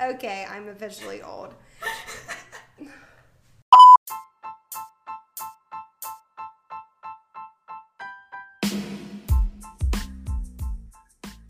Okay, I'm officially old.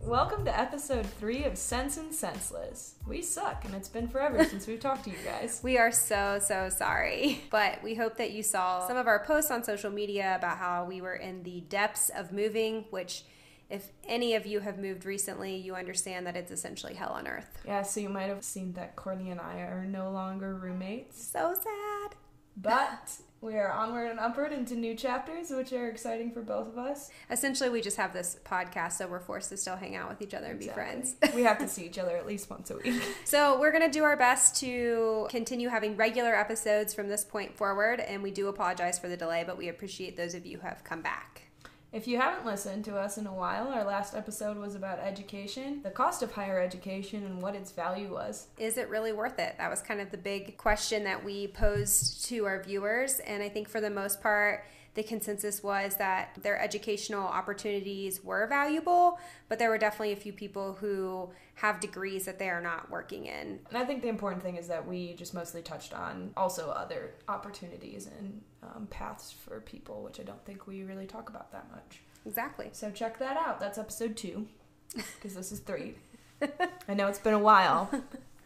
Welcome to episode three of Sense and Senseless. We suck, and it's been forever since we've talked to you guys. We are so, so sorry. But we hope that you saw some of our posts on social media about how we were in the depths of moving, which, if any of you have moved recently, you understand that it's essentially hell on earth. Yeah, so you might have seen that Courtney and I are no longer roommates, So sad. but we are onward and upward into new chapters, which are exciting for both of us. Essentially, we just have this podcast, so we're forced to still hang out with each other and be friends. we have to see each other at least once a week. So, we're going to do our best to continue having regular episodes from this point forward, and we do apologize for the delay, but we appreciate those of you who have come back. If you haven't listened to us in a while, our last episode was about education, the cost of higher education, and what its value was. Is it really worth it? That was kind of the big question that we posed to our viewers, and I think for the most part, the consensus was that their educational opportunities were valuable, but there were definitely a few people who have degrees that they are not working in. And I think the important thing is that we just mostly touched on also other opportunities and um, paths for people, which I don't think we really talk about that much. Exactly. So check that out. That's episode two, because this is three. I know it's been a while,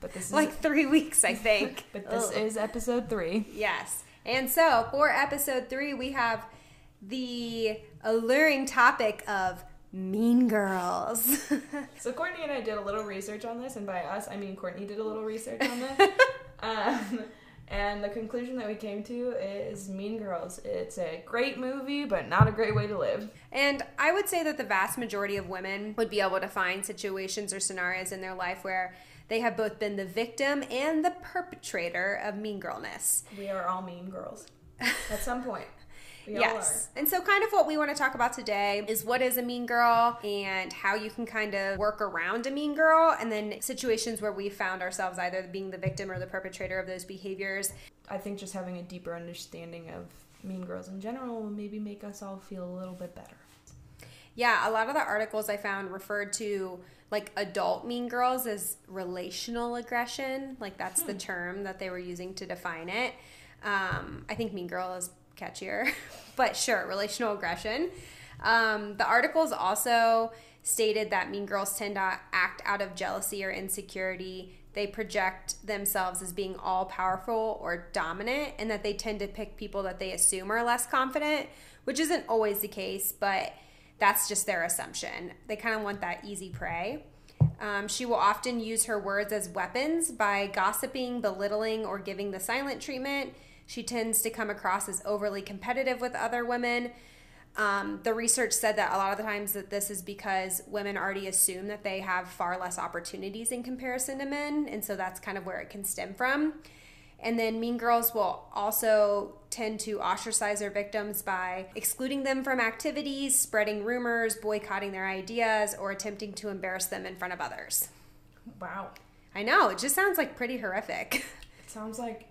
but this is Like three weeks, I think. but this Ugh. is episode three. Yes. And so for episode three, we have the alluring topic of mean girls. So Courtney and I did a little research on this, and by us I mean Courtney did a little research on this. um, and the conclusion that we came to is Mean Girls. It's a great movie, but not a great way to live. And I would say that the vast majority of women would be able to find situations or scenarios in their life where they have both been the victim and the perpetrator of mean girlness. We are all mean girls at some point. We yes. And so, kind of what we want to talk about today is what is a mean girl and how you can kind of work around a mean girl, and then situations where we found ourselves either being the victim or the perpetrator of those behaviors. I think just having a deeper understanding of Mean Girls in general will maybe make us all feel a little bit better. Yeah, a lot of the articles I found referred to like adult mean girls is relational aggression. Like that's the term that they were using to define it. Um, I think mean girl is catchier, but sure, relational aggression. Um, the articles also stated that mean girls tend to act out of jealousy or insecurity. They project themselves as being all powerful or dominant, and that they tend to pick people that they assume are less confident, which isn't always the case, but that's just their assumption. They kind of want that easy prey. Um, she will often use her words as weapons by gossiping, belittling, or giving the silent treatment. She tends to come across as overly competitive with other women. Um, the research said that a lot of the times that this is because women already assume that they have far less opportunities in comparison to men, and so that's kind of where it can stem from. And then mean girls will also tend to ostracize their victims by excluding them from activities, spreading rumors, boycotting their ideas, or attempting to embarrass them in front of others. Wow. I know, it just sounds like pretty horrific. It sounds like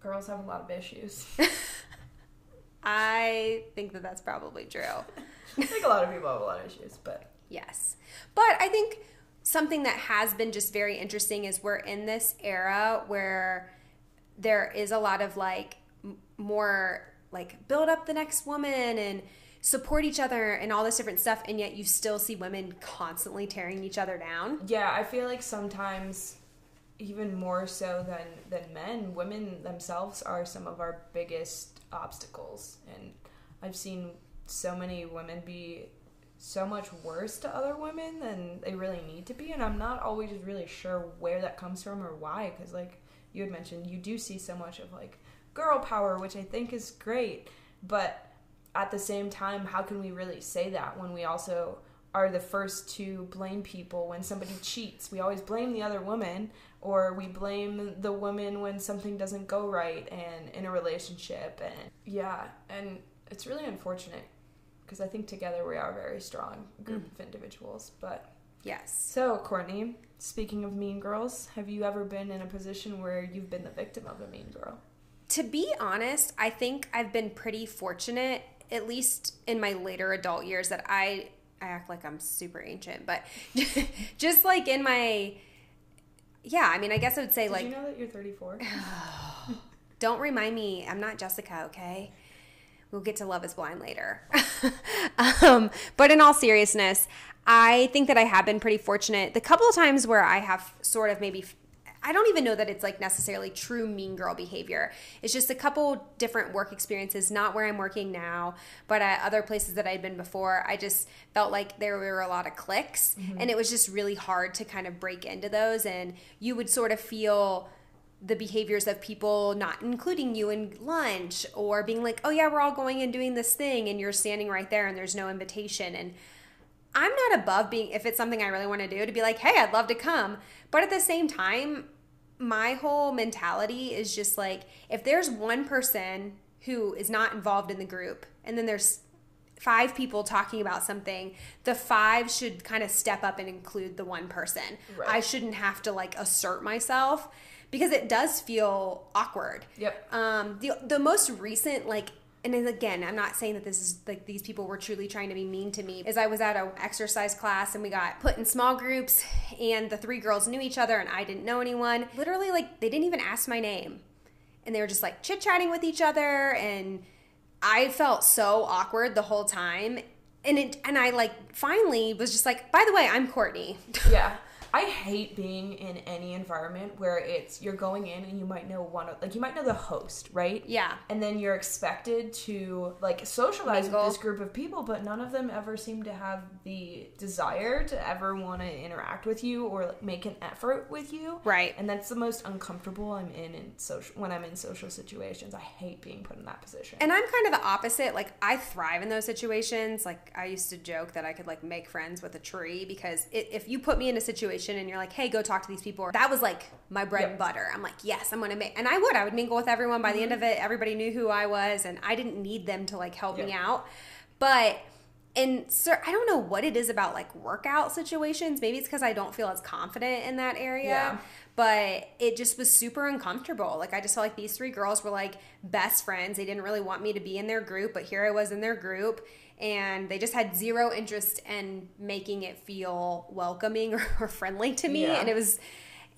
girls have a lot of issues. I think that that's probably true. I think a lot of people have a lot of issues, but Yes. But I think something that has been just very interesting is we're in this era where there is a lot of like more like build up the next woman and support each other and all this different stuff and yet you still see women constantly tearing each other down. Yeah, I feel like sometimes even more so than than men, women themselves are some of our biggest obstacles. And I've seen so many women be so much worse to other women than they really need to be and I'm not always really sure where that comes from or why cuz like you had mentioned you do see so much of like girl power which I think is great, but at the same time, how can we really say that when we also are the first to blame people when somebody cheats? We always blame the other woman, or we blame the woman when something doesn't go right and in a relationship. And yeah, and it's really unfortunate because I think together we are a very strong group mm. of individuals. But Yes. so, Courtney, speaking of mean girls, have you ever been in a position where you've been the victim of a mean girl? To be honest, I think I've been pretty fortunate, at least in my later adult years, that I I act like I'm super ancient, but just like in my yeah, I mean, I guess I would say Did like you know that you're 34? Don't remind me. I'm not Jessica, okay? We'll get to Love is Blind later. um, but in all seriousness, I think that I have been pretty fortunate. The couple of times where I have sort of maybe, I don't even know that it's like necessarily true mean girl behavior. It's just a couple different work experiences, not where I'm working now, but at other places that I'd been before. I just felt like there were a lot of cliques, mm-hmm. and it was just really hard to kind of break into those. And you would sort of feel the behaviors of people not including you in lunch or being like, oh, yeah, we're all going and doing this thing, and you're standing right there and there's no invitation. And I'm not above being, if it's something I really want to do, to be like, hey, I'd love to come. But at the same time, my whole mentality is just like, if there's one person who is not involved in the group, and then there's five people talking about something, the five should kind of step up and include the one person. Right. I shouldn't have to like assert myself because it does feel awkward. Yep. Um, the the most recent like and again, I'm not saying that this is like these people were truly trying to be mean to me. Is I was at a exercise class and we got put in small groups and the three girls knew each other and I didn't know anyone. Literally like they didn't even ask my name. And they were just like chit-chatting with each other and I felt so awkward the whole time. And it and I like finally was just like, by the way, I'm Courtney. yeah. I hate being in any environment where it's you're going in and you might know one of like you might know the host, right? Yeah. And then you're expected to like socialize Mingle. with this group of people, but none of them ever seem to have the desire to ever want to interact with you or like, make an effort with you. Right. And that's the most uncomfortable I'm in in social when I'm in social situations. I hate being put in that position. And I'm kind of the opposite. Like I thrive in those situations. Like I used to joke that I could like make friends with a tree because it, if you put me in a situation and you're like, "Hey, go talk to these people," that was like my bread Yep. and butter. I'm like, "Yes, I'm gonna make," and I would. I would mingle with everyone. By the end mm-hmm. of it, everybody knew who I was, and I didn't need them to like help me out. But and sir, I don't know what it is about like workout situations. Maybe it's because I don't feel as confident in that area. Yeah. But it just was super uncomfortable. Like I just felt like these three girls were like best friends. They didn't really want me to be in their group, but here I was in their group, and they just had zero interest in making it feel welcoming or, or friendly to me. Yeah. And it was,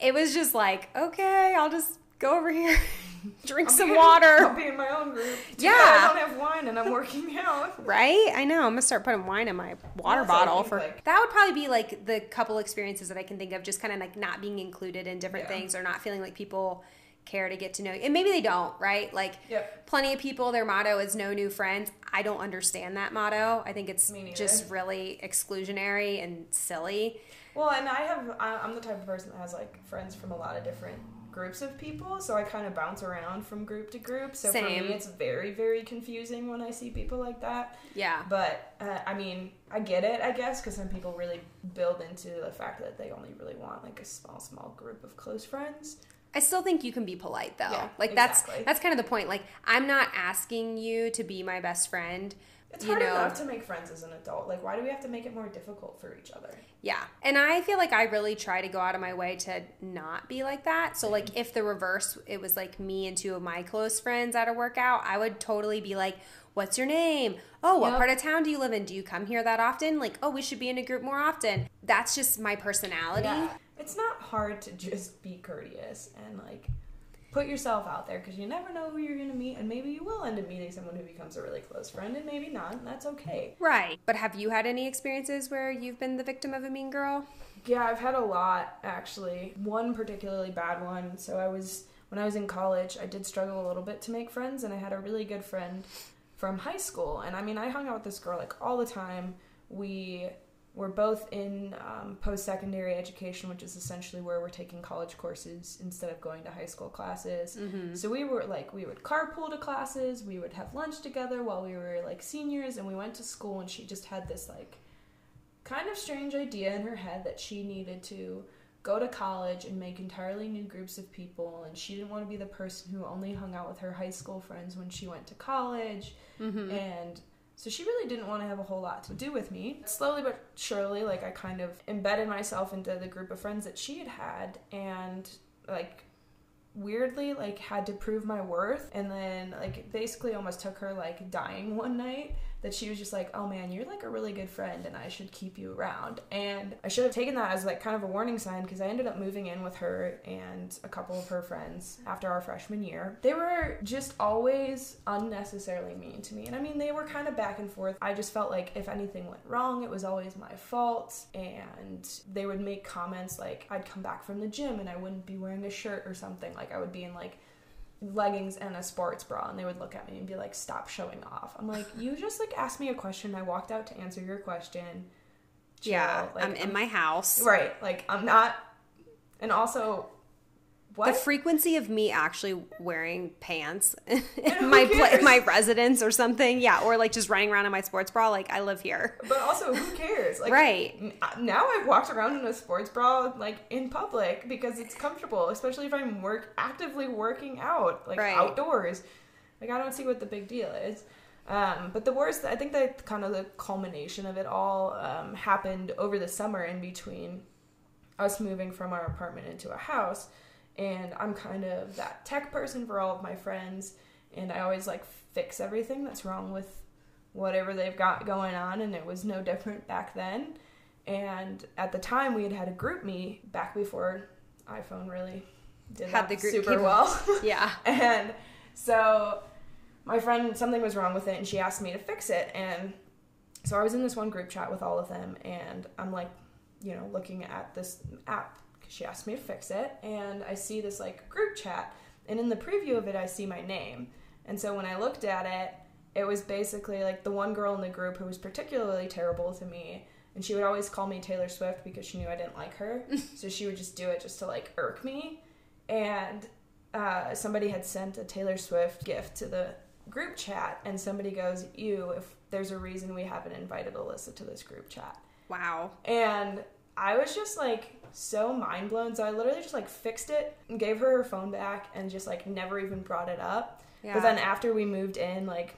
it was just like, okay, I'll just go over here, drink I'll some be in- water. I'll be in my own group. Too Yeah. I don't have wine and I'm working out. Right? I know. I'm gonna start putting wine in my water That's bottle for like- that would probably be like the couple experiences that I can think of, just kind of like not being included in different Yeah. things or not feeling like people care to get to know you. And maybe they don't, right? Like Yep. plenty of people, their motto is no new friends. I don't understand that motto. I think it's just really exclusionary and silly. Well, and I have I'm the type of person that has like friends from a lot of different groups of people, so I kind of bounce around from group to group. So for me, it's very very confusing when I see people like that. Yeah. But uh, I mean, I get it, I guess, because some people really build into the fact that they only really want like a small small group of close friends. I still think you can be polite though. Yeah, like that's exactly. that's kind of the point. Like I'm not asking you to be my best friend. It's you hard know. enough to make friends as an adult. Like, why do we have to make it more difficult for each other? Yeah. And I feel like I really try to go out of my way to not be like that. So like mm-hmm. if the reverse it was like me and two of my close friends at a workout, I would totally be like, "What's your name? Oh, what Yep. part of town do you live in? Do you come here that often? Like, oh, we should be in a group more often." That's just my personality. Yeah. It's not hard to just be courteous and like put yourself out there because you never know who you're going to meet and maybe you will end up meeting someone who becomes a really close friend and maybe not and that's okay. Right. But have you had any experiences where you've been the victim of a mean girl? Yeah, I've had a lot actually. One particularly bad one. So I was when I was in college, I did struggle a little bit to make friends and I had a really good friend from high school. And I mean, I hung out with this girl like all the time. We were both in um, post secondary education, which is essentially where we're taking college courses instead of going to high school classes. So we were like, we would carpool to classes, we would have lunch together while we were like seniors, and we went to school, and she just had this like kind of strange idea in her head that she needed to go to college and make entirely new groups of people and she didn't want to be the person who only hung out with her high school friends when she went to college. And so she really didn't want to have a whole lot to do with me. Slowly but surely like i kind of embedded myself into the group of friends that she had had and like weirdly like had to prove my worth and then like basically almost took her like dying one night that she was just like, "Oh man, you're like a really good friend and I should keep you around." And I should have taken that as like kind of a warning sign because I ended up moving in with her and a couple of her friends after our freshman year. They were just always unnecessarily mean to me. And I mean, they were kind of back and forth. I just felt like if anything went wrong, it was always my fault. And they would make comments like I'd come back from the gym and I wouldn't be wearing a shirt or something. Like I would be in like leggings and a sports bra and they would look at me and be like stop showing off i'm like you just like asked me a question i walked out to answer your question Chill. yeah like, i'm in I'm, my house right like i'm not and also what? The frequency of me actually wearing pants in my pla- my residence or something, yeah, or like just running around in my sports bra, like I live here. But also, who cares? Like, right now, I've walked around in a sports bra like in public because it's comfortable, especially if I'm work actively working out, like right. outdoors. Like I don't see what the big deal is. Um, but the worst, I think that kind of the culmination of it all um, happened over the summer in between us moving from our apartment into a house and I'm kind of that tech person for all of my friends and I always like fix everything that's wrong with whatever they've got going on and it was no different back then. And at the time we had had a GroupMe back before iphone really did had the group super well. Yeah. And so my friend something was wrong with it and she asked me to fix it. And so i was in this one group chat with all of them and i'm like you know looking at this app she asked me to fix it and i see this like group chat and in the preview of it i see my name. And so when i looked at it it was basically like the one girl in the group who was particularly terrible to me and she would always call me taylor swift because she knew i didn't like her. So she would just do it just to like irk me. And uh, somebody had sent a taylor swift gift to the group chat and somebody goes ew if there's a reason we haven't invited alyssa to this group chat. Wow. And i was just like so mind blown. So I literally just like fixed it and gave her her phone back and just like never even brought it up. Yeah. But then after we moved in, like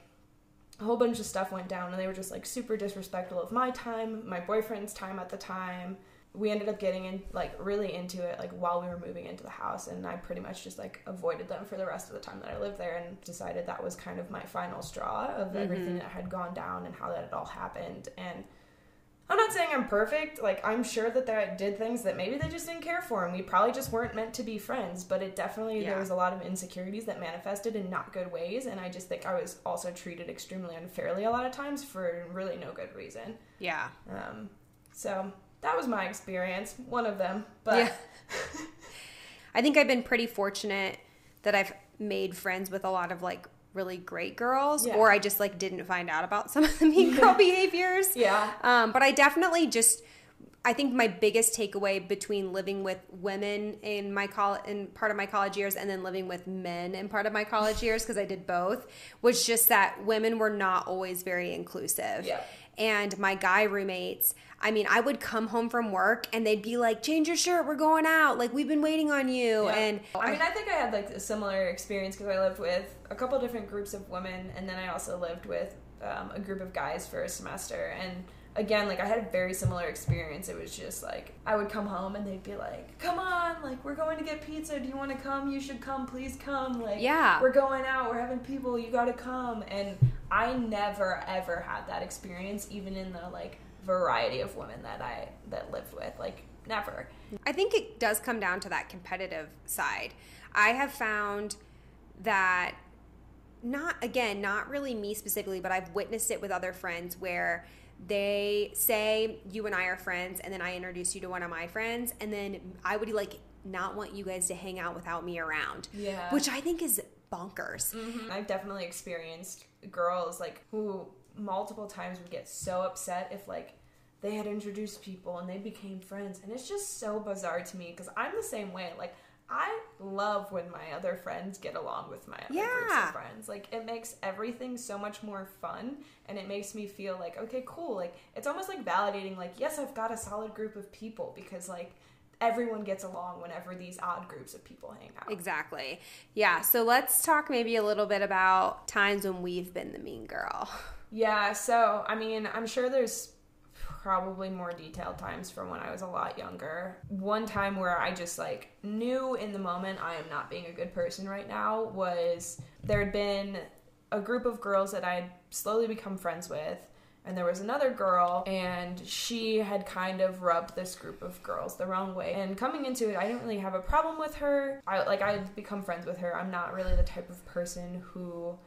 a whole bunch of stuff went down and they were just like super disrespectful of my time, my boyfriend's time at the time. We ended up getting in like really into it like while we were moving into the house and I pretty much just like avoided them for the rest of the time that I lived there and decided that was kind of my final straw of mm-hmm. everything that had gone down and how that had all happened and I'm not saying I'm perfect. Like, I'm sure that they did things that maybe they just didn't care for, and we probably just weren't meant to be friends. But it definitely, yeah. there was a lot of insecurities that manifested in not good ways. And I just think I was also treated extremely unfairly a lot of times for really no good reason. Yeah. Um, so that was my experience, one of them. But yeah. I think I've been pretty fortunate that I've made friends with a lot of like really great girls yeah. or I just like didn't find out about some of the mean girl behaviors. Yeah. Um, but I definitely just I think my biggest takeaway between living with women in my college in part of my college years and then living with men in part of my college years because I did both was just that women were not always very inclusive. Yeah. And my guy roommates, I mean, I would come home from work and they'd be like, "Change your shirt, we're going out. Like we've been waiting on you." Yeah. And I mean, I think I had like a similar experience because I lived with a couple different groups of women, and then I also lived with um, a group of guys for a semester. And again, like I had a very similar experience. It was just like I would come home and they'd be like, "Come on, like we're going to get pizza. Do you want to come? You should come. Please come. Like yeah, we're going out. We're having people. You got to come." And I never ever had that experience, even in the like variety of women that I that lived with. Like never. I think it does come down to that competitive side. I have found that not again, not really me specifically, but I've witnessed it with other friends where they say you and I are friends and then I introduce you to one of my friends and then I would like not want you guys to hang out without me around. Yeah. Which I think is bonkers. Mm-hmm. I've definitely experienced girls like who multiple times would get so upset if like they had introduced people and they became friends and it's just so bizarre to me because i'm the same way like i love when my other friends get along with my other yeah. groups of friends like it makes everything so much more fun and it makes me feel like okay cool like it's almost like validating like yes i've got a solid group of people because like everyone gets along whenever these odd groups of people hang out. Exactly. Yeah. So let's talk maybe a little bit about times when we've been the mean girl. Yeah. So, I mean, I'm sure there's probably more detailed times from when I was a lot younger. One time where I just like knew in the moment I am not being a good person right now was there had been a group of girls that I'd slowly become friends with. And there was another girl, and she had kind of rubbed this group of girls the wrong way. And coming into it, I didn't really have a problem with her. I like I'd become friends with her. I'm not really the type of person who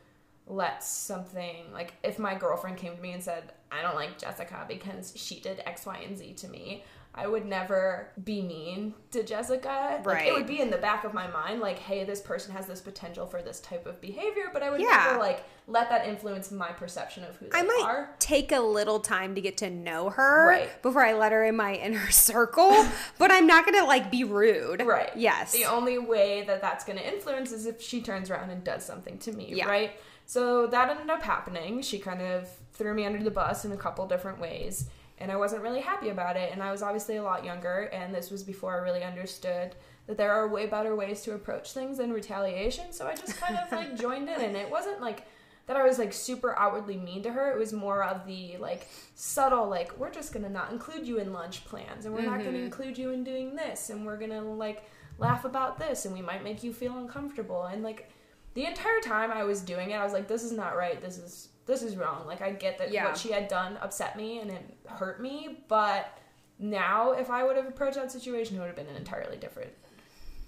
lets something like if my girlfriend came to me and said, I don't like Jessica because she did X, Y, and Z to me. I would never be mean to Jessica. Like Right. it would be in the back of my mind, like, hey, this person has this potential for this type of behavior, but I would Yeah. never like let that influence my perception of who they I might are. take a little time to get to know her Right. before I let her in my inner circle, but I'm not gonna like be rude. Right. Yes. The only way that that's going to influence is if she turns around and does something to me, Yeah. right? So that ended up happening. She kind of threw me under the bus in a couple different ways, and I wasn't really happy about it. And I was obviously a lot younger, and this was before I really understood that there are way better ways to approach things than retaliation. So I just kind of like joined in, and it wasn't like that I was like super outwardly mean to her. It was more of the like subtle, like, we're just gonna not include you in lunch plans, and we're not gonna mm-hmm. include you in doing this, and we're gonna like laugh about this, and we might make you feel uncomfortable. And like the entire time I was doing it, I was like, this is not right. This is this is wrong. Like I get that Yeah. what she had done upset me and it hurt me, but now if I would have approached that situation, it would have been an entirely different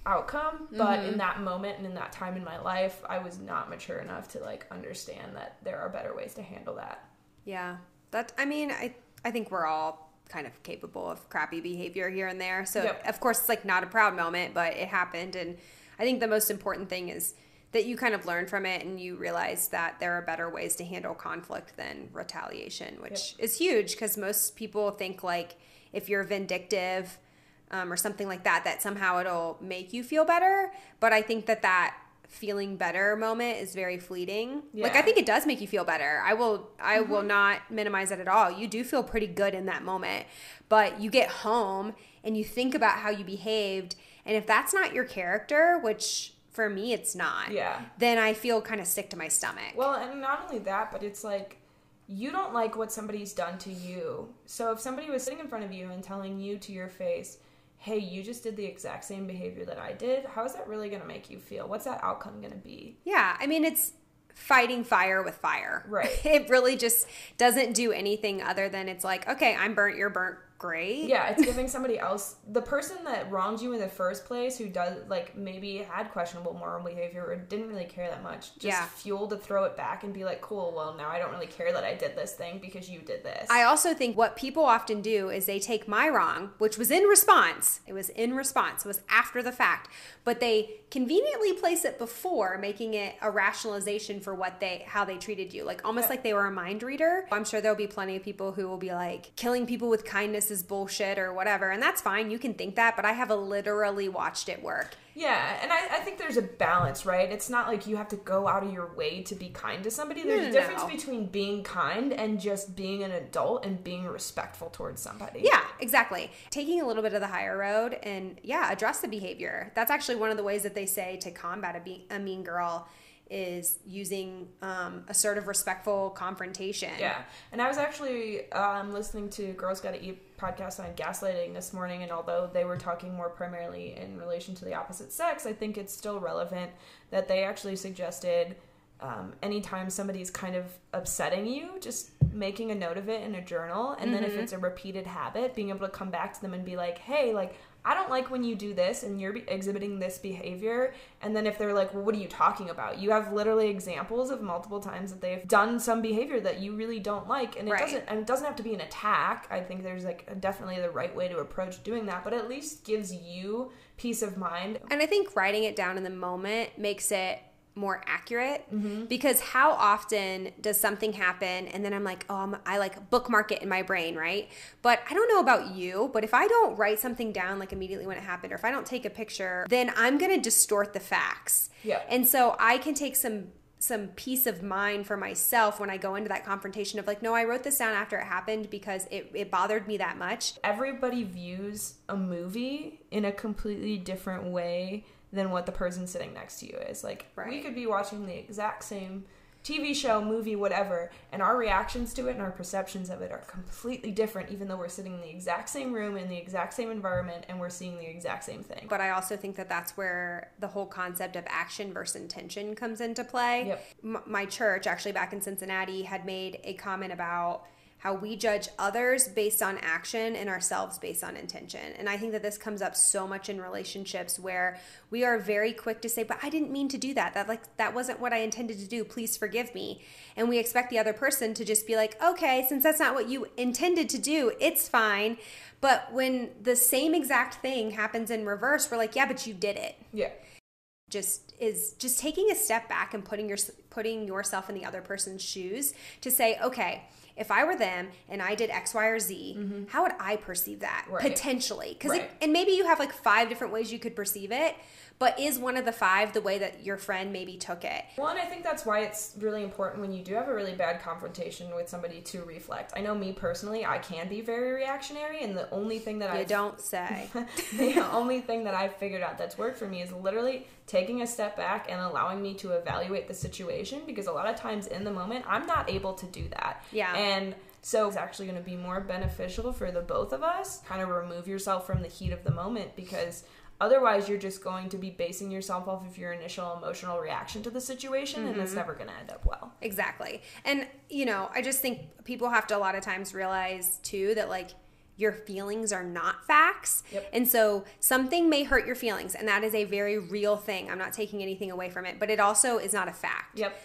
outcome. But Mm-hmm. in that moment and in that time in my life, I was not mature enough to like understand that there are better ways to handle that. Yeah. That I mean, I I think we're all kind of capable of crappy behavior here and there. So Yep. of course it's like not a proud moment, but it happened and I think the most important thing is that you kind of learn from it and you realize that there are better ways to handle conflict than retaliation, which is huge because most people think like if you're vindictive um, or something like that, that somehow it'll make you feel better. But I think that that feeling better moment is very fleeting. Like I think it does make you feel better. I will I will not minimize it at all. You do feel pretty good in that moment. But you get home and you think about how you behaved and if that's not your character, which for me it's not. Yeah. Then I feel kind of sick to my stomach. Well, and not only that, but it's like you don't like what somebody's done to you. So if somebody was sitting in front of you and telling you to your face, "Hey, you just did the exact same behavior that I did," how is that really going to make you feel? What's that outcome going to be? Yeah, I mean it's fighting fire with fire. Right. It really just doesn't do anything other than it's like, okay, I'm burnt, you're burnt, great. Yeah, it's giving somebody else the person that wronged you in the first place, who does like maybe had questionable moral behavior or didn't really care that much, just Yeah. fuel to throw it back and be like, "Cool, well now I don't really care that I did this thing because you did this." I also think what people often do is they take my wrong, which was in response. It was in response. It was after the fact, but they conveniently place it before, making it a rationalization for what they how they treated you, like almost like they were a mind reader. I'm sure there'll be plenty of people who will be like, killing people with kindness is bullshit or whatever, and that's fine. You can think that, but I have literally watched it work. Yeah, and I, I think there's a balance, right? It's not like you have to go out of your way to be kind to somebody. There's No, a difference no. between being kind and just being an adult and being respectful towards somebody. Yeah, exactly. Taking a little bit of the higher road and yeah, address the behavior. That's actually one of the ways that they say to combat a, be- a mean girl is using um, assertive, respectful confrontation. Yeah, and I was actually um, listening to Girls Gotta Eat podcast on gaslighting this morning, and although they were talking more primarily in relation to the opposite sex, I think it's still relevant that they actually suggested um, anytime somebody's kind of upsetting you, just making a note of it in a journal, and then if it's a repeated habit, being able to come back to them and be like, hey, like, I don't like when you do this and you're be- exhibiting this behavior. And then if they're like, well, what are you talking about? You have literally examples of multiple times that they've done some behavior that you really don't like. And it Right. doesn't, and it doesn't have to be an attack. I think there's like definitely the right way to approach doing that, but at least gives you peace of mind. And I think writing it down in the moment makes it more accurate Mm-hmm. because how often does something happen and then I'm like, oh, I'm, I like bookmark it in my brain, right? But I don't know about you, but if I don't write something down like immediately when it happened or if I don't take a picture, then I'm going to distort the facts. Yeah. And so I can take some some peace of mind for myself when I go into that confrontation of like, no, I wrote this down after it happened because it, it bothered me that much. Everybody views a movie in a completely different way than what the person sitting next to you is. Like, we could be watching the exact same TV show, movie, whatever, and our reactions to it and our perceptions of it are completely different, even though we're sitting in the exact same room, in the exact same environment, and we're seeing the exact same thing. But I also think that that's where the whole concept of action versus intention comes into play. Yep. M- my church, actually back in Cincinnati, had made a comment about how we judge others based on action and ourselves based on intention. And I think that this comes up so much in relationships where we are very quick to say, "But I didn't mean to do that. That like that wasn't what I intended to do. Please forgive me." And we expect the other person to just be like, "Okay, since that's not what you intended to do, it's fine." But when the same exact thing happens in reverse, we're like, "Yeah, but you did it." Yeah. just is just taking a step back and putting your putting yourself in the other person's shoes to say, okay, if I were them and I did X, Y, or Z, mm-hmm. how would I perceive that Right. potentially? Because Right. and maybe you have like five different ways you could perceive it, but is one of the five the way that your friend maybe took it? Well, and I think that's why it's really important when you do have a really bad confrontation with somebody to reflect. I know me personally, I can be very reactionary, and the only thing that I don't say. the only thing that I've figured out that's worked for me is literally taking a step back and allowing me to evaluate the situation because a lot of times in the moment I'm not able to do that. Yeah. And so it's actually going to be more beneficial for the both of us. Kind of remove yourself from the heat of the moment because otherwise you're just going to be basing yourself off of your initial emotional reaction to the situation and it's mm-hmm. never going to end up well. Exactly. And, you know, I just think people have to a lot of times realize too that like your feelings are not facts. Yep. And so something may hurt your feelings, and that is a very real thing. I'm not taking anything away from it, but it also is not a fact. Yep.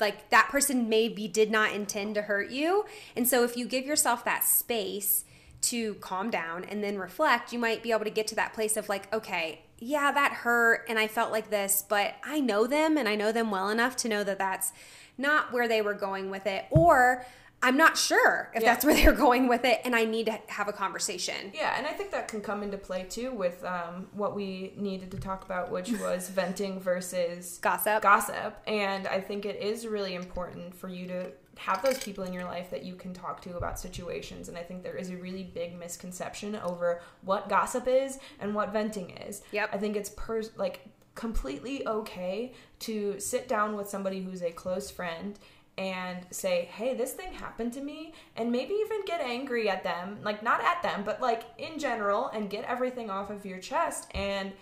Like that person maybe did not intend to hurt you. And so if you give yourself that space to calm down and then reflect, you might be able to get to that place of like, okay, yeah, that hurt and I felt like this, but I know them and I know them well enough to know that that's not where they were going with it. Or I'm not sure if Yeah. that's where they're going with it and I need to have a conversation. Yeah, and I think that can come into play too with um, what we needed to talk about, which was venting versus Gossip. gossip. And I think it is really important for you to have those people in your life that you can talk to about situations. And I think there is a really big misconception over what gossip is and what venting is. Yep. I think it's per like completely okay to sit down with somebody who's a close friend and say, "Hey, this thing happened to me," and maybe even get angry at them, like not at them, but like in general and get everything off of your chest and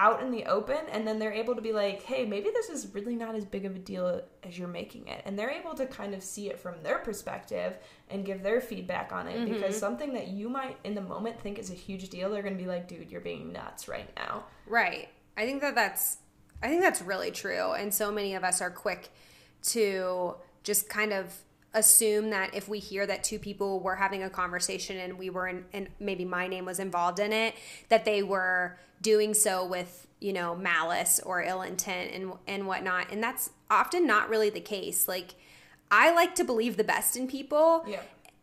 out in the open and then they're able to be like, "Hey, maybe this is really not as big of a deal as you're making it." And they're able to kind of see it from their perspective and give their feedback on it because mm-hmm. something that you might in the moment think is a huge deal, they're going to be like, "Dude, you're being nuts right now." Right. I think that that's I think that's really true and so many of us are quick to just kind of assume that if we hear that two people were having a conversation and we were in and maybe my name was involved in it that they were doing so with you know malice or ill intent and and whatnot and that's often not really the case like i like to believe the best in people Yeah.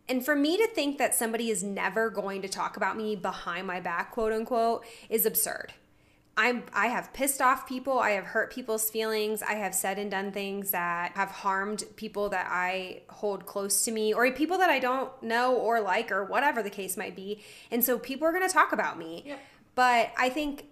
and for me to think that somebody is never going to talk about me behind my back, quote unquote, is absurd. I'm I have pissed off people, I have hurt people's feelings, I have said and done things that have harmed people that I hold close to me or people that I don't know or like or whatever the case might be. And so people are going to talk about me. But I think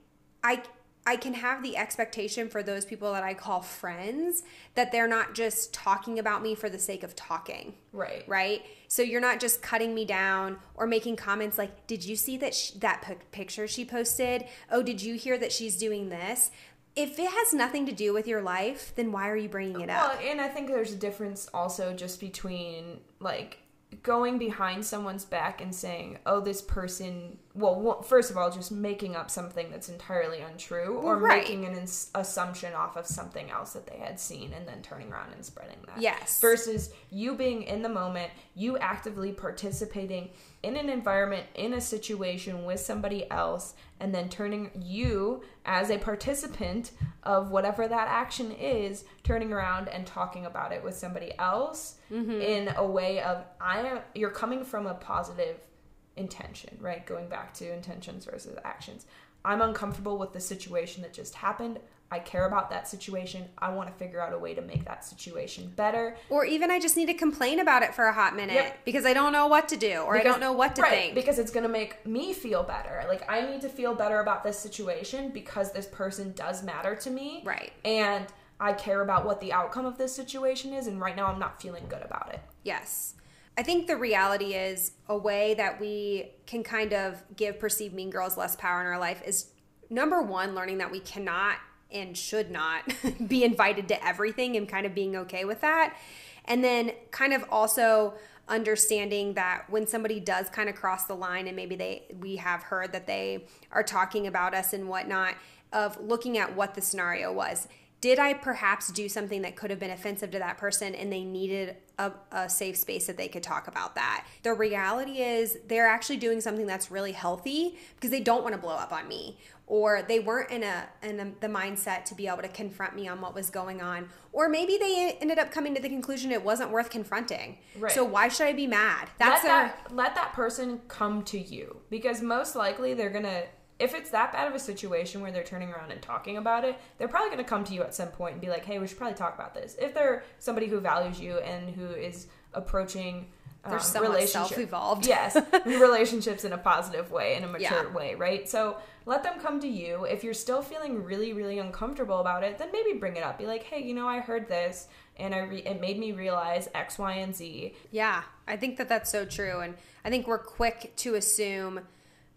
I I can have the expectation for those people that I call friends that they're not just talking about me for the sake of talking Right. right? So you're not just cutting me down or making comments like, "Did you see that sh- that pic- picture she posted? Oh, did you hear that she's doing this?" If it has nothing to do with your life, then why are you bringing it Well, up? and I think there's a difference also just between like going behind someone's back and saying, "Oh, this person." Well, first of all, just making up something that's entirely untrue, or Right. making an ins- assumption off of something else that they had seen, and then turning around and spreading that. Yes. Versus you being in the moment, you actively participating in an environment, in a situation with somebody else, and then turning you as a participant of whatever that action is, turning around and talking about it with somebody else mm-hmm. in a way of I am you're coming from a positive intention, right? Going back to intentions versus actions. I'm uncomfortable with the situation that just happened. I care about that situation. I want to figure out a way to make that situation better. Or even I just need to complain about it for a hot minute Yep. because I don't know what to do or I don't know what to right, think. Because it's going to make me feel better. Like, I need to feel better about this situation because this person does matter to me. Right. And I care about what the outcome of this situation is, and right now I'm not feeling good about it. Yes. I think the reality is a way that we can kind of give perceived mean girls less power in our life is number one, learning that we cannot and should not be invited to everything and kind of being okay with that. And then kind of also understanding that when somebody does kind of cross the line and maybe they we have heard that they are talking about us and whatnot of looking at what the scenario was did I perhaps do something that could have been offensive to that person and they needed a, a, safe space that they could talk about that? The reality is they're actually doing something that's really healthy because they don't want to blow up on me or they weren't in a in a, the mindset to be able to confront me on what was going on or maybe they ended up coming to the conclusion it wasn't worth confronting right. so why should i be mad that's let, their... that, let that person come to you because most likely they're gonna if it's that bad of a situation where they're turning around and talking about it, they're probably going to come to you at some point and be like, "Hey, we should probably talk about this." If they're somebody who values you and who is approaching um, relationship, self-evolved. yes, relationships in a positive way, in a mature yeah. way, right? So let them come to you. If you're still feeling really, really uncomfortable about it, then maybe bring it up. Be like, "Hey, you know, I heard this, and I re- it made me realize X, Y, and Z." Yeah, I think that that's so true, and I think we're quick to assume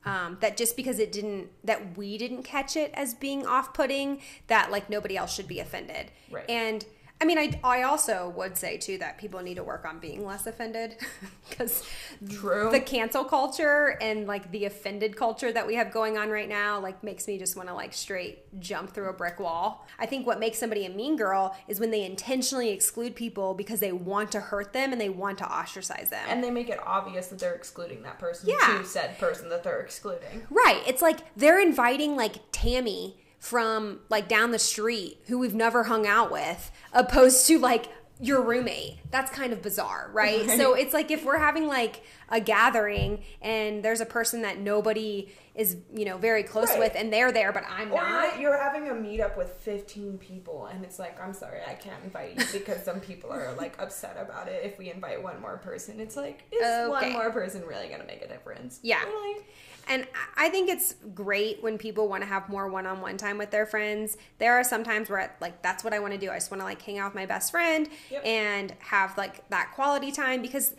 um, that just because it didn't that we didn't catch it as being off-putting that like nobody else should be offended. Right. And I mean, I, I also would say too that people need to work on being less offended because true the cancel culture and like the offended culture that we have going on right now like makes me just want to like straight jump through a brick wall. I think what makes somebody a mean girl is when they intentionally exclude people because they want to hurt them and they want to ostracize them. And they make it obvious that they're excluding that person yeah. to said person that they're excluding. Right. It's like they're inviting like Tammy from like down the street who we've never hung out with opposed to like your roommate. That's kind of bizarre, right? right? So it's like if we're having like a gathering and there's a person that nobody is, you know, very close right. with and they're there but I'm or not. You're having a meetup with 15 people and it's like, I'm sorry, I can't invite you because some people are like upset about it if we invite one more person. It's like, is okay. one more person really going to make a difference? Yeah. Really? And I think it's great when people want to have more one on one time with their friends. There are some times where, like, that's what I want to do. I just want to, like, hang out with my best friend yep. and have, like, that quality time because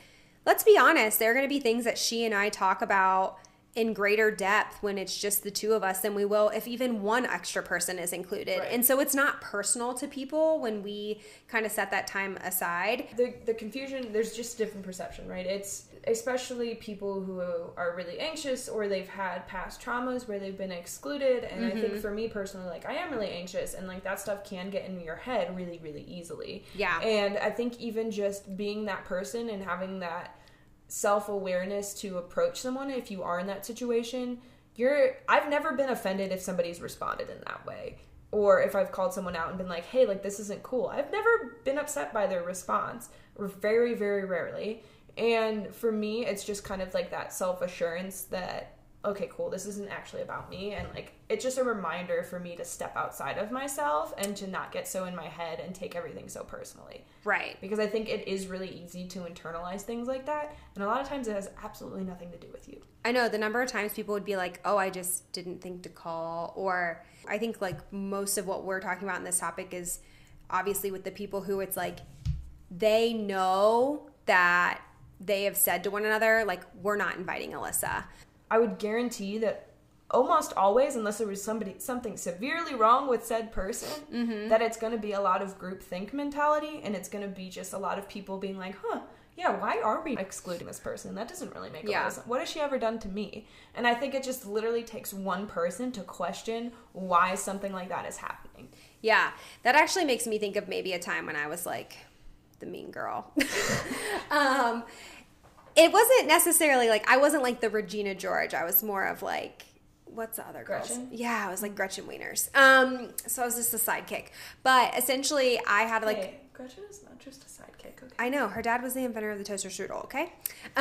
let's be honest, there are going to be things that she and I talk about in greater depth when it's just the two of us than we will if even one extra person is included. Right. And so it's not personal to people when we kind of set that time aside. The the confusion there's just different perception, right? It's especially people who are really anxious or they've had past traumas where they've been excluded and mm-hmm. I think mm-hmm. for me personally like I am really anxious and like that stuff can get in your head really really easily. Yeah. And I think even just being that person and having that self awareness to approach someone if you are in that situation. You're I've never been offended if somebody's responded in that way. Or if I've called someone out and been like, hey, like this isn't cool. I've never been upset by their response. Or very, very rarely. And for me, it's just kind of like that self assurance that okay, cool, this isn't actually about me. And like, it's just a reminder for me to step outside of myself and to not get so in my head and take everything so personally. Right. Because I think it is really easy to internalize things like that. And a lot of times it has absolutely nothing to do with you. I know the number of times people would be like, oh, I just didn't think to call. Or I think like most of what we're talking about in this topic is obviously with the people who it's like, they know that they have said to one another, like, we're not inviting Alyssa. I would guarantee that almost always, unless there was somebody something severely wrong with said person, mm-hmm. that it's going to be a lot of group think mentality, and it's going to be just a lot of people being like, "Huh, yeah, why are we excluding this person? That doesn't really make yeah. sense. What has she ever done to me?" And I think it just literally takes one person to question why something like that is happening. Yeah, that actually makes me think of maybe a time when I was like the mean girl. um, it wasn't necessarily like I wasn't like the Regina George. I was more of like what's the other girls? Gretchen? Yeah, I was like Gretchen Wieners. Um, so I was just a sidekick. But essentially, I had like hey, Gretchen is not just a sidekick. Okay. I know her dad was the inventor of the toaster strudel. Okay,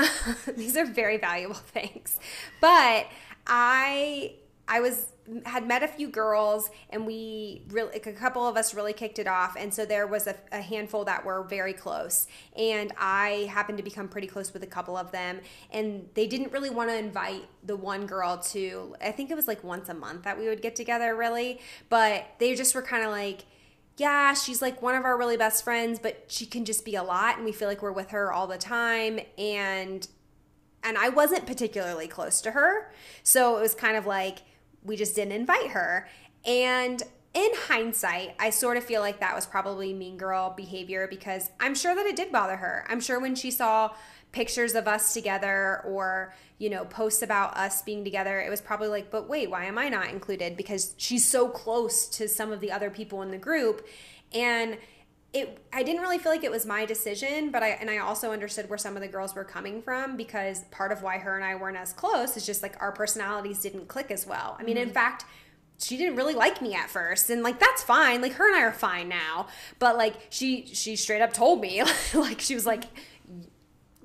these are very valuable things. But I I was had met a few girls and we really a couple of us really kicked it off. And so there was a, a, handful that were very close. And i happened to become pretty close with a couple of them. And they didn't really want to invite the one girl to i think it was like once a month that we would get together really. But they just were kind of like yeah, she's like one of our really best friends, but she can just be a lot and we feel like we're with her all the time. And and I wasn't particularly close to her. So it was kind of like we just didn't invite her. And in hindsight, I sort of feel like that was probably mean girl behavior because I'm sure that it did bother her. I'm sure when she saw pictures of us together or, you know, posts about us being together, it was probably like, but wait, why am I not included? Because she's so close to some of the other people in the group. And it I didn't really feel like it was my decision, but I and I also understood where some of the girls were coming from because part of why her and I weren't as close is just like our personalities didn't click as well. I mean, mm-hmm. in fact, she didn't really like me at first and like that's fine like her and i are fine now but like she she straight up told me like she was like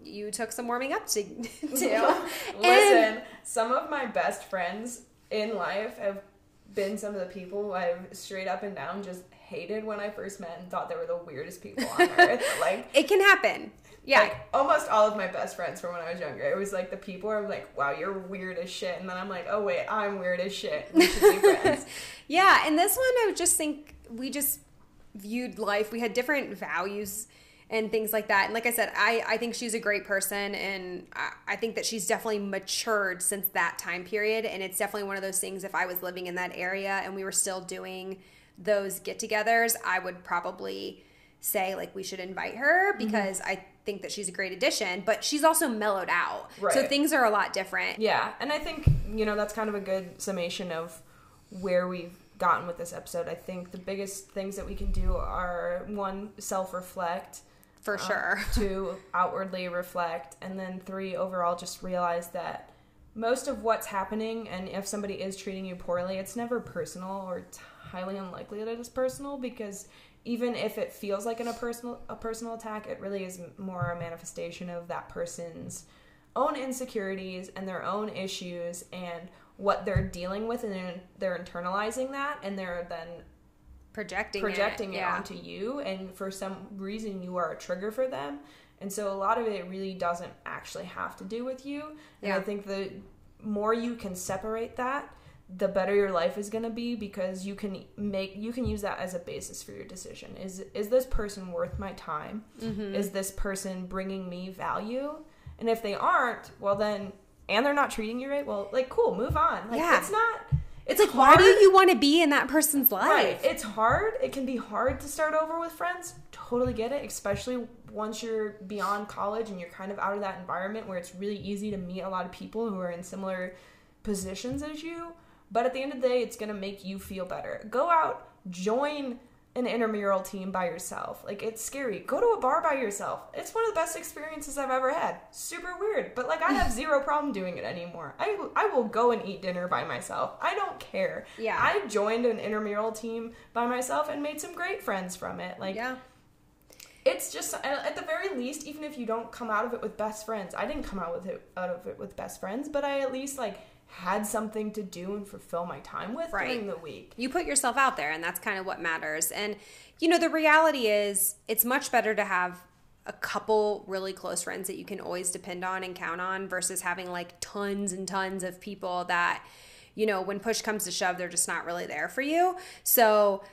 you took some warming up to do listen and, some of my best friends in life have been some of the people who i've straight up and down just hated when i first met and thought they were the weirdest people on earth like it can happen yeah. Like, almost all of my best friends from when I was younger. It was like the people are like, wow, you're weird as shit. And then I'm like, oh, wait, I'm weird as shit. We should be friends. yeah. And this one, I just think we just viewed life, we had different values and things like that. And like I said, I, I think she's a great person. And I, I think that she's definitely matured since that time period. And it's definitely one of those things, if I was living in that area and we were still doing those get togethers, I would probably say like we should invite her mm-hmm. because mm-hmm. I think that she's a great addition, but she's also mellowed out. Right. So things are a lot different. Yeah. And I think, you know, that's kind of a good summation of where we've gotten with this episode. I think the biggest things that we can do are one, self reflect. For um, sure. two, outwardly reflect. And then three, overall, just realize that most of what's happening and if somebody is treating you poorly, it's never personal or it's highly unlikely that it is personal because even if it feels like an, a personal a personal attack, it really is more a manifestation of that person's own insecurities and their own issues and what they're dealing with, and they're internalizing that, and they're then projecting projecting it, it yeah. onto you, and for some reason you are a trigger for them. And so a lot of it really doesn't actually have to do with you. And yeah. I think the more you can separate that, the better your life is going to be because you can make you can use that as a basis for your decision. Is is this person worth my time? Mm-hmm. is this person bringing me value? And if they aren't well then and they're not treating you right well like cool move on. Like yeah. it's not it's, it's like hard. why do you want to be in that person's life? Right it's hard. It can be hard to start over with friends. Totally get it especially once you're beyond college and you're kind of out of that environment where it's really easy to meet a lot of people who are in similar positions as you but at the end of the day, it's gonna make you feel better. Go out, join an intramural team by yourself. Like it's scary. Go to a bar by yourself. It's one of the best experiences I've ever had. Super weird, but like I have zero problem doing it anymore. I I will go and eat dinner by myself. I don't care. Yeah. I joined an intramural team by myself and made some great friends from it. Like Yeah. It's just uh, at the very least, even if you don't come out of it with best friends, I didn't come out with it out of it with best friends, but I at least like had something to do and fulfill my time with right. during the week. You put yourself out there, and that's kind of what matters. And, you know, the reality is it's much better to have a couple really close friends that you can always depend on and count on versus having like tons and tons of people that, you know, when push comes to shove, they're just not really there for you. So,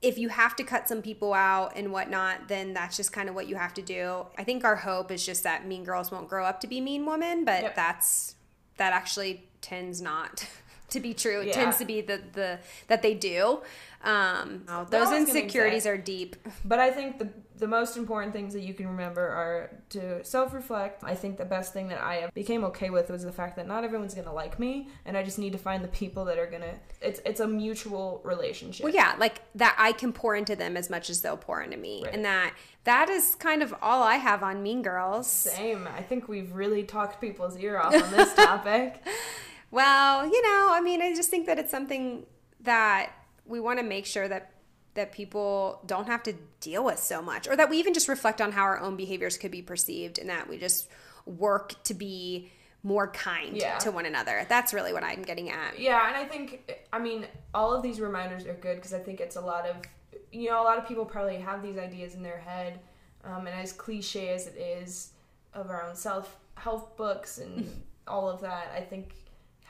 if you have to cut some people out and whatnot, then that's just kind of what you have to do. I think our hope is just that mean girls won't grow up to be mean women, but yep. that's that actually tends not to be true. It yeah. tends to be the the that they do. Um, those insecurities are deep. But I think the the most important things that you can remember are to self reflect. I think the best thing that I became okay with was the fact that not everyone's gonna like me, and I just need to find the people that are gonna. It's it's a mutual relationship. Well, yeah, like that I can pour into them as much as they'll pour into me, right. and that that is kind of all I have on Mean Girls. Same. I think we've really talked people's ear off on this topic. well, you know, I mean, I just think that it's something that we want to make sure that that people don't have to deal with so much or that we even just reflect on how our own behaviors could be perceived and that we just work to be more kind yeah. to one another. That's really what I'm getting at. Yeah, and I think I mean all of these reminders are good because I think it's a lot of you know a lot of people probably have these ideas in their head, um, and as cliche as it is of our own self help books and all of that, I think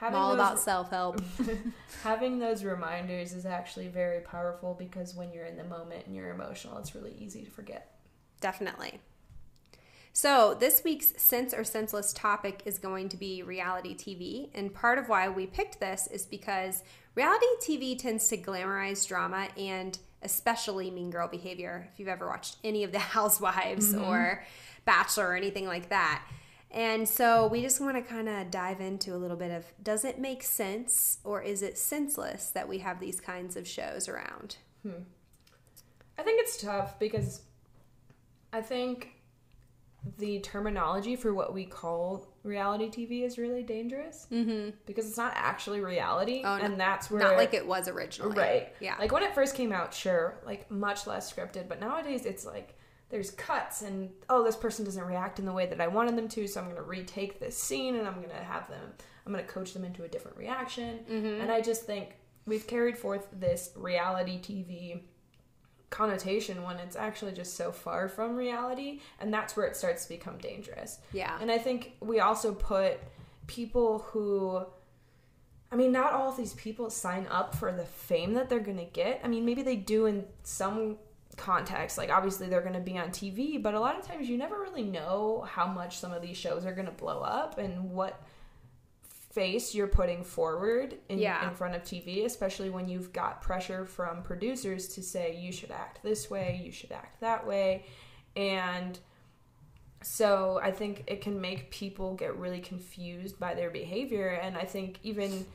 having all about self help. having those reminders is actually very powerful because when you're in the moment and you're emotional, it's really easy to forget. Definitely. So, this week's sense or senseless topic is going to be reality TV. And part of why we picked this is because reality TV tends to glamorize drama and especially mean girl behavior. If you've ever watched any of the Housewives mm-hmm. or Bachelor or anything like that. And so we just want to kind of dive into a little bit of does it make sense or is it senseless that we have these kinds of shows around? Hmm. I think it's tough because I think the terminology for what we call reality TV is really dangerous mm-hmm. because it's not actually reality, Oh, no. and that's where Not like it was originally. right, Yeah. Like when it first came out, sure, like much less scripted, but nowadays it's like there's cuts and oh, this person doesn't react in the way that I wanted them to, so I'm gonna retake this scene and I'm gonna have them, I'm gonna coach them into a different reaction, Mm-hmm. and I just think we've carried forth this reality TV connotation when it's actually just so far from reality and that's where it starts to become dangerous Yeah. and i think we also put people who i mean not all of these people sign up for the fame that they're gonna get i mean maybe they do in some context like obviously they're gonna be on tv but a lot of times you never really know how much some of these shows are gonna blow up and what face you're putting forward in, Yeah. in front of TV, especially when you've got pressure from producers to say you should act this way, you should act that way. And so I think it can make people get really confused by their behavior. And I think even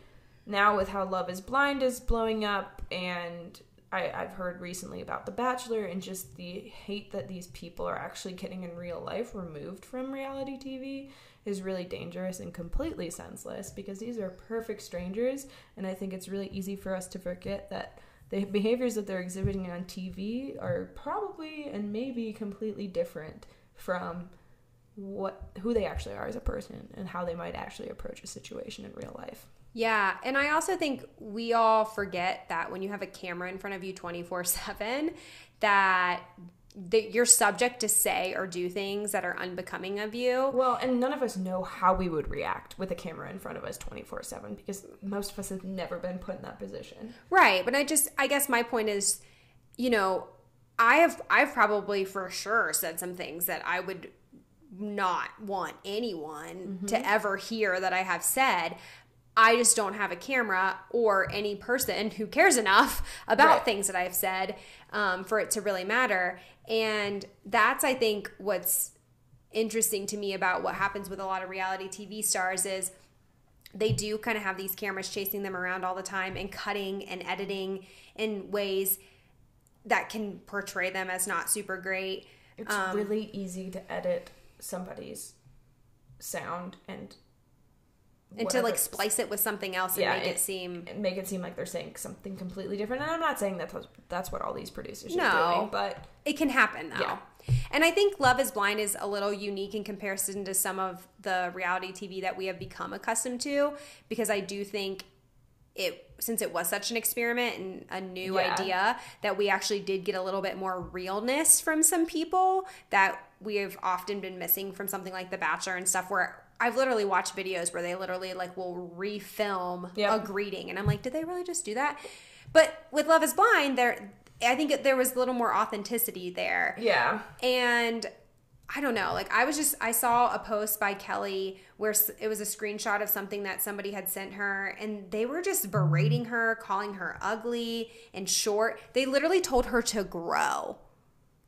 now with how Love is Blind is blowing up, and I, I've heard recently about The Bachelor and just the hate that these people are actually getting in real life removed from reality TV is really dangerous and completely senseless because these are perfect strangers. And I think it's really easy for us to forget that the behaviors that they're exhibiting on TV are probably and maybe completely different from what who they actually are as a person and how they might actually approach a situation in real life. Yeah, and I also think we all forget that when you have a camera in front of you 24/7 that that you're subject to say or do things that are unbecoming of you. Well, and none of us know how we would react with a camera in front of us 24/7 because most of us have never been put in that position. Right, but I just I guess my point is, you know, I have I've probably for sure said some things that I would not want anyone mm-hmm. to ever hear that I have said. I just don't have a camera or any person who cares enough about Right. things that I've said um, for it to really matter. And that's, I think, what's interesting to me about what happens with a lot of reality TV stars is they do kind of have these cameras chasing them around all the time and cutting and editing in ways that can portray them as not super great. It's really easy to edit somebody's sound and And to like splice it with something else and Yeah, make it, it- seem and make it seem like they're saying something completely different. And I'm not saying that that's, that's what all these producers No. are doing, but it can happen though. Yeah. And I think Love is Blind is a little unique in comparison to some of the reality TV that we have become accustomed to because I do think it since it was such an experiment and a new Yeah. idea that we actually did get a little bit more realness from some people that we have often been missing from something like The Bachelor and stuff where I've literally watched videos where they literally like will refilm Yep. a greeting and I'm like, did they really just do that? But with Love is Blind, there I think there was a little more authenticity there. yeah. And I don't know. Like I was just I saw a post by Kelly where it was a screenshot of something that somebody had sent her and they were just berating her, calling her ugly and short. They literally told her to grow.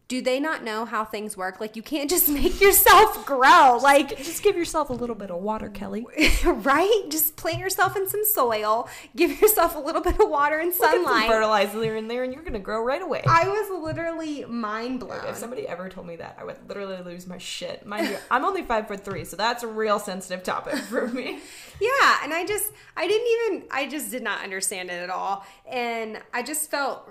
Do they not know how things work? Like you can't just make yourself grow. Like Just give yourself a little bit of water, Kelly. right? Just plant yourself in some soil, give yourself a little bit of water and Get some sunlight. fertilizer in there and you're gonna grow right away. I was literally mind blown. If somebody ever told me that, I would literally lose my shit. Mind you, I'm only five foot three, so that's a real sensitive topic for me. Yeah, and I just I didn't even I just did not understand it at all. And I just felt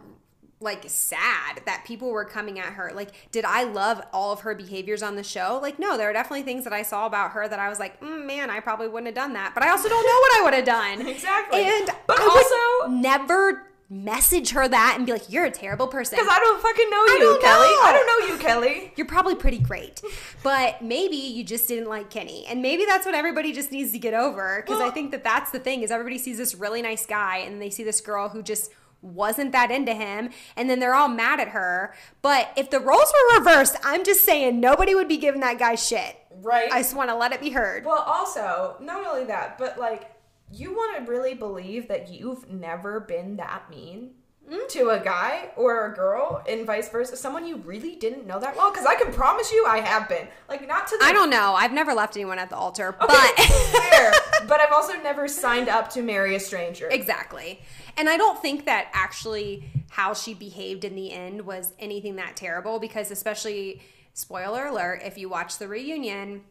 like sad that people were coming at her. Like, did I love all of her behaviors on the show? Like, no, there are definitely things that I saw about her that I was like, mm, man, I probably wouldn't have done that. But I also don't know what I would have done. Exactly. And But I would also- never message her that and be like, "You're a terrible person." Because I don't fucking know you, Kelly. know. I don't know you, Kelly. You're probably pretty great, but maybe you just didn't like Kenny, and maybe that's what everybody just needs to get over. Because I think that that's the thing is everybody sees this really nice guy, and they see this girl who just wasn't that into him, and then they're all mad at her. But if the roles were reversed, I'm just saying nobody would be giving that guy shit. Right. I just want to let it be heard. Well, also, not only that, but like, you want to really believe that you've never been that mean Mm-hmm. to a guy or a girl, and vice versa, someone you really didn't know that well. Because I can promise you, I have been. Like, not to the I don't know. I've never left anyone at the altar, Okay, but fair. But I've also never signed up to marry a stranger. Exactly. And I don't think that actually how she behaved in the end was anything that terrible because, especially, spoiler alert, if you watch the reunion,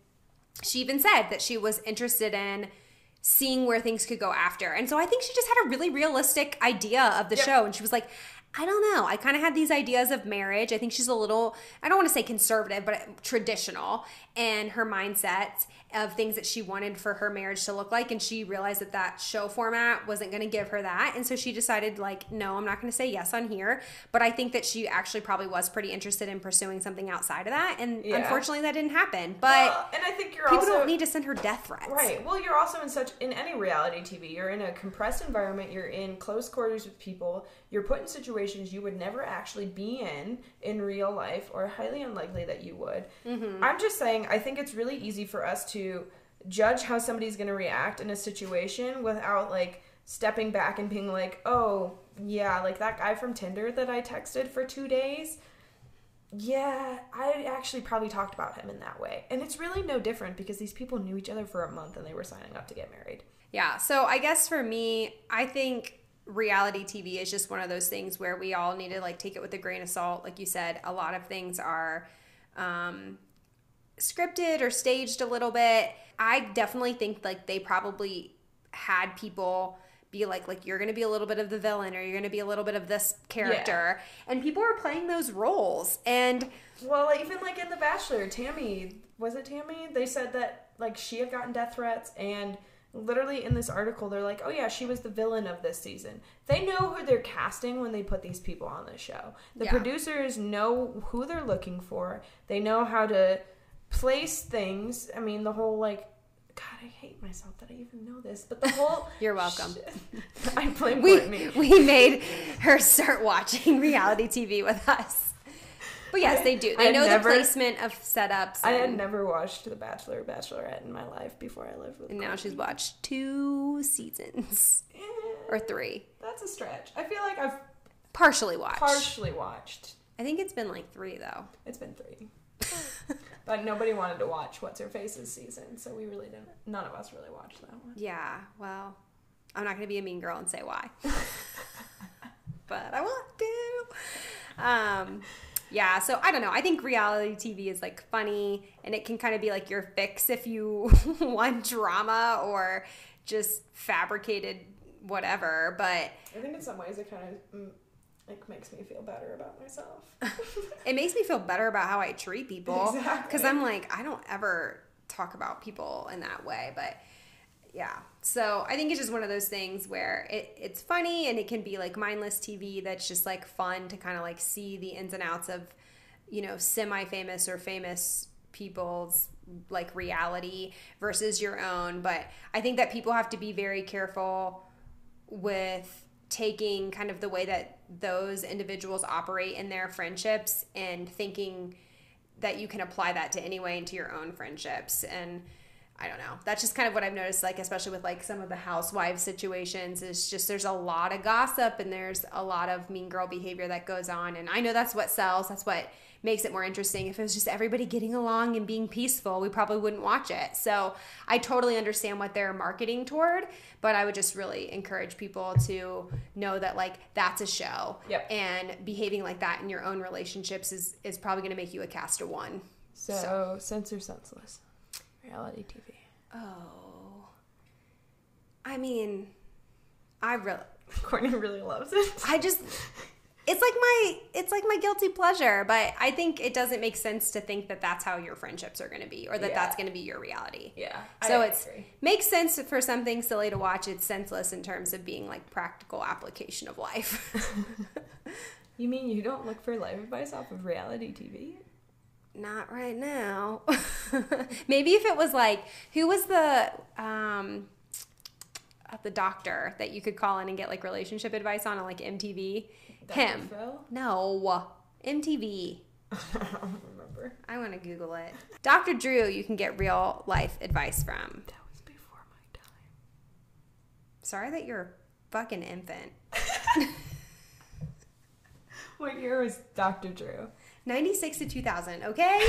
she even said that she was interested in seeing where things could go after. And so I think she just had a really realistic idea of the Yep. show. And she was like, I don't know. I kind of had these ideas of marriage. I think she's a little, I don't want to say conservative, but traditional and her mindset of things that she wanted for her marriage to look like. And she realized that that show format wasn't going to give her that. And so she decided, like, no, I'm not going to say yes on here. But I think that she actually probably was pretty interested in pursuing something outside of that. And Yeah. unfortunately, that didn't happen. But Well, and I think you're people also don't need to send her death threats. Right. Well, you're also in such in any reality TV. You're in a compressed environment. You're in close quarters with people. You're put in situations you would never actually be in in real life, or highly unlikely that you would. Mm-hmm. I'm just saying. I think it's really easy for us to judge how somebody's going to react in a situation without like stepping back and being like, "Oh, yeah, like that guy from Tinder that I texted for two days." Yeah, I actually probably talked about him in that way. And it's really no different because these people knew each other for a month and they were signing up to get married. Yeah. So I guess for me, I think reality TV is just one of those things where we all need to like take it with a grain of salt. Like you said, a lot of things are um, scripted or staged a little bit. I definitely think like they probably had people be like like you're going to be a little bit of the villain or you're going to be a little bit of this character and people are playing those roles and Well, even like in The Bachelor, Tammy, was it Tammy? They said that like she had gotten death threats and literally in this article they're like, "Oh yeah, she was the villain of this season." They know who they're casting when they put these people on the show. The Yeah. producers know who they're looking for. They know how to place things. I mean, the whole like God, I hate myself that I even know this, but the whole You're welcome. I blame we Courtney. we made her start watching reality TV with us. But yes, they do. I They had know never- the placement of setups. I had never watched The Bachelor or Bachelorette in my life before I lived with And now she's watched two seasons Eh, or three, That's a stretch. I feel like I've partially watched. partially watched. I think it's been like three though. It's been three. but nobody wanted to watch What's Her Face's season, so we really didn't. None of us really watched that one. Yeah. Well, I'm not gonna be a mean girl and say why, but I want to. Um, yeah. So I don't know. I think reality TV is like funny, and it can kind of be like your fix if you want drama or just fabricated whatever. But I think in some ways it kind of mm, like makes me feel better about myself. it makes me feel better about how I treat people. Exactly. Because I'm like, I don't ever talk about people in that way. But yeah. So I think it's just one of those things where it, it's funny and it can be like mindless TV that's just like fun to kind of like see the ins and outs of, you know, semi famous or famous people's like reality versus your own. But I think that people have to be very careful with taking kind of the way that those individuals operate in their friendships and thinking that you can apply that to any way into your own friendships and I don't know. That's just kind of what I've noticed, like, especially with like some of the housewives situations, is just there's a lot of gossip and there's a lot of mean girl behavior that goes on. And I know that's what sells, that's what makes it more interesting. If it was just everybody getting along and being peaceful, we probably wouldn't watch it. So I totally understand what they're marketing toward, but I would just really encourage people to know that like that's a show. Yep. And behaving like that in your own relationships is is probably gonna make you a cast of one. So, censor senseless. Reality TV. Oh. I mean, I really, Courtney really loves it. I just, it's like my it's like my guilty pleasure, but I think it doesn't make sense to think that that's how your friendships are going to be or that Yeah. that's going to be your reality. Yeah. So it's makes sense for something silly to watch. It's senseless in terms of being like practical application of life. You mean you don't look for life advice off of reality TV? Not right now. Maybe if it was like who was the um the doctor that you could call in and get like relationship advice on on like MTV? Dr. Him. Phil? No. MTV. I don't remember. I want to Google it. Dr. Drew, you can get real life advice from. That was before my time. Sorry that you're a fucking infant. What year was Dr. Drew? 96 to 2000, okay?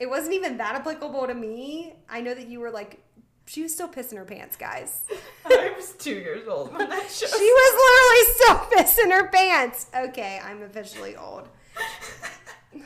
It wasn't even that applicable to me. I know that you were like, she was still pissing her pants, guys. I was two years old when that show. She was literally still pissing her pants. Okay, I'm officially old.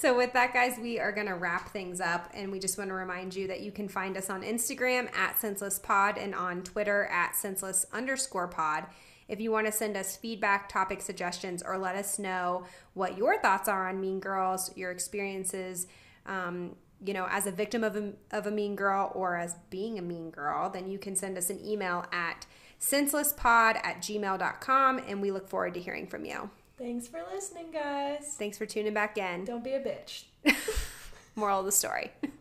So, with that, guys, we are going to wrap things up. And we just want to remind you that you can find us on Instagram at Senseless Pod and on Twitter at Senseless underscore pod. If you want to send us feedback, topic suggestions, or let us know what your thoughts are on Mean Girls, your experiences, um, you know, as a victim of a, of a mean girl or as being a mean girl, then you can send us an email at senselesspod at gmail.com. And we look forward to hearing from you. Thanks for listening, guys. Thanks for tuning back in. Don't be a bitch. Moral of the story.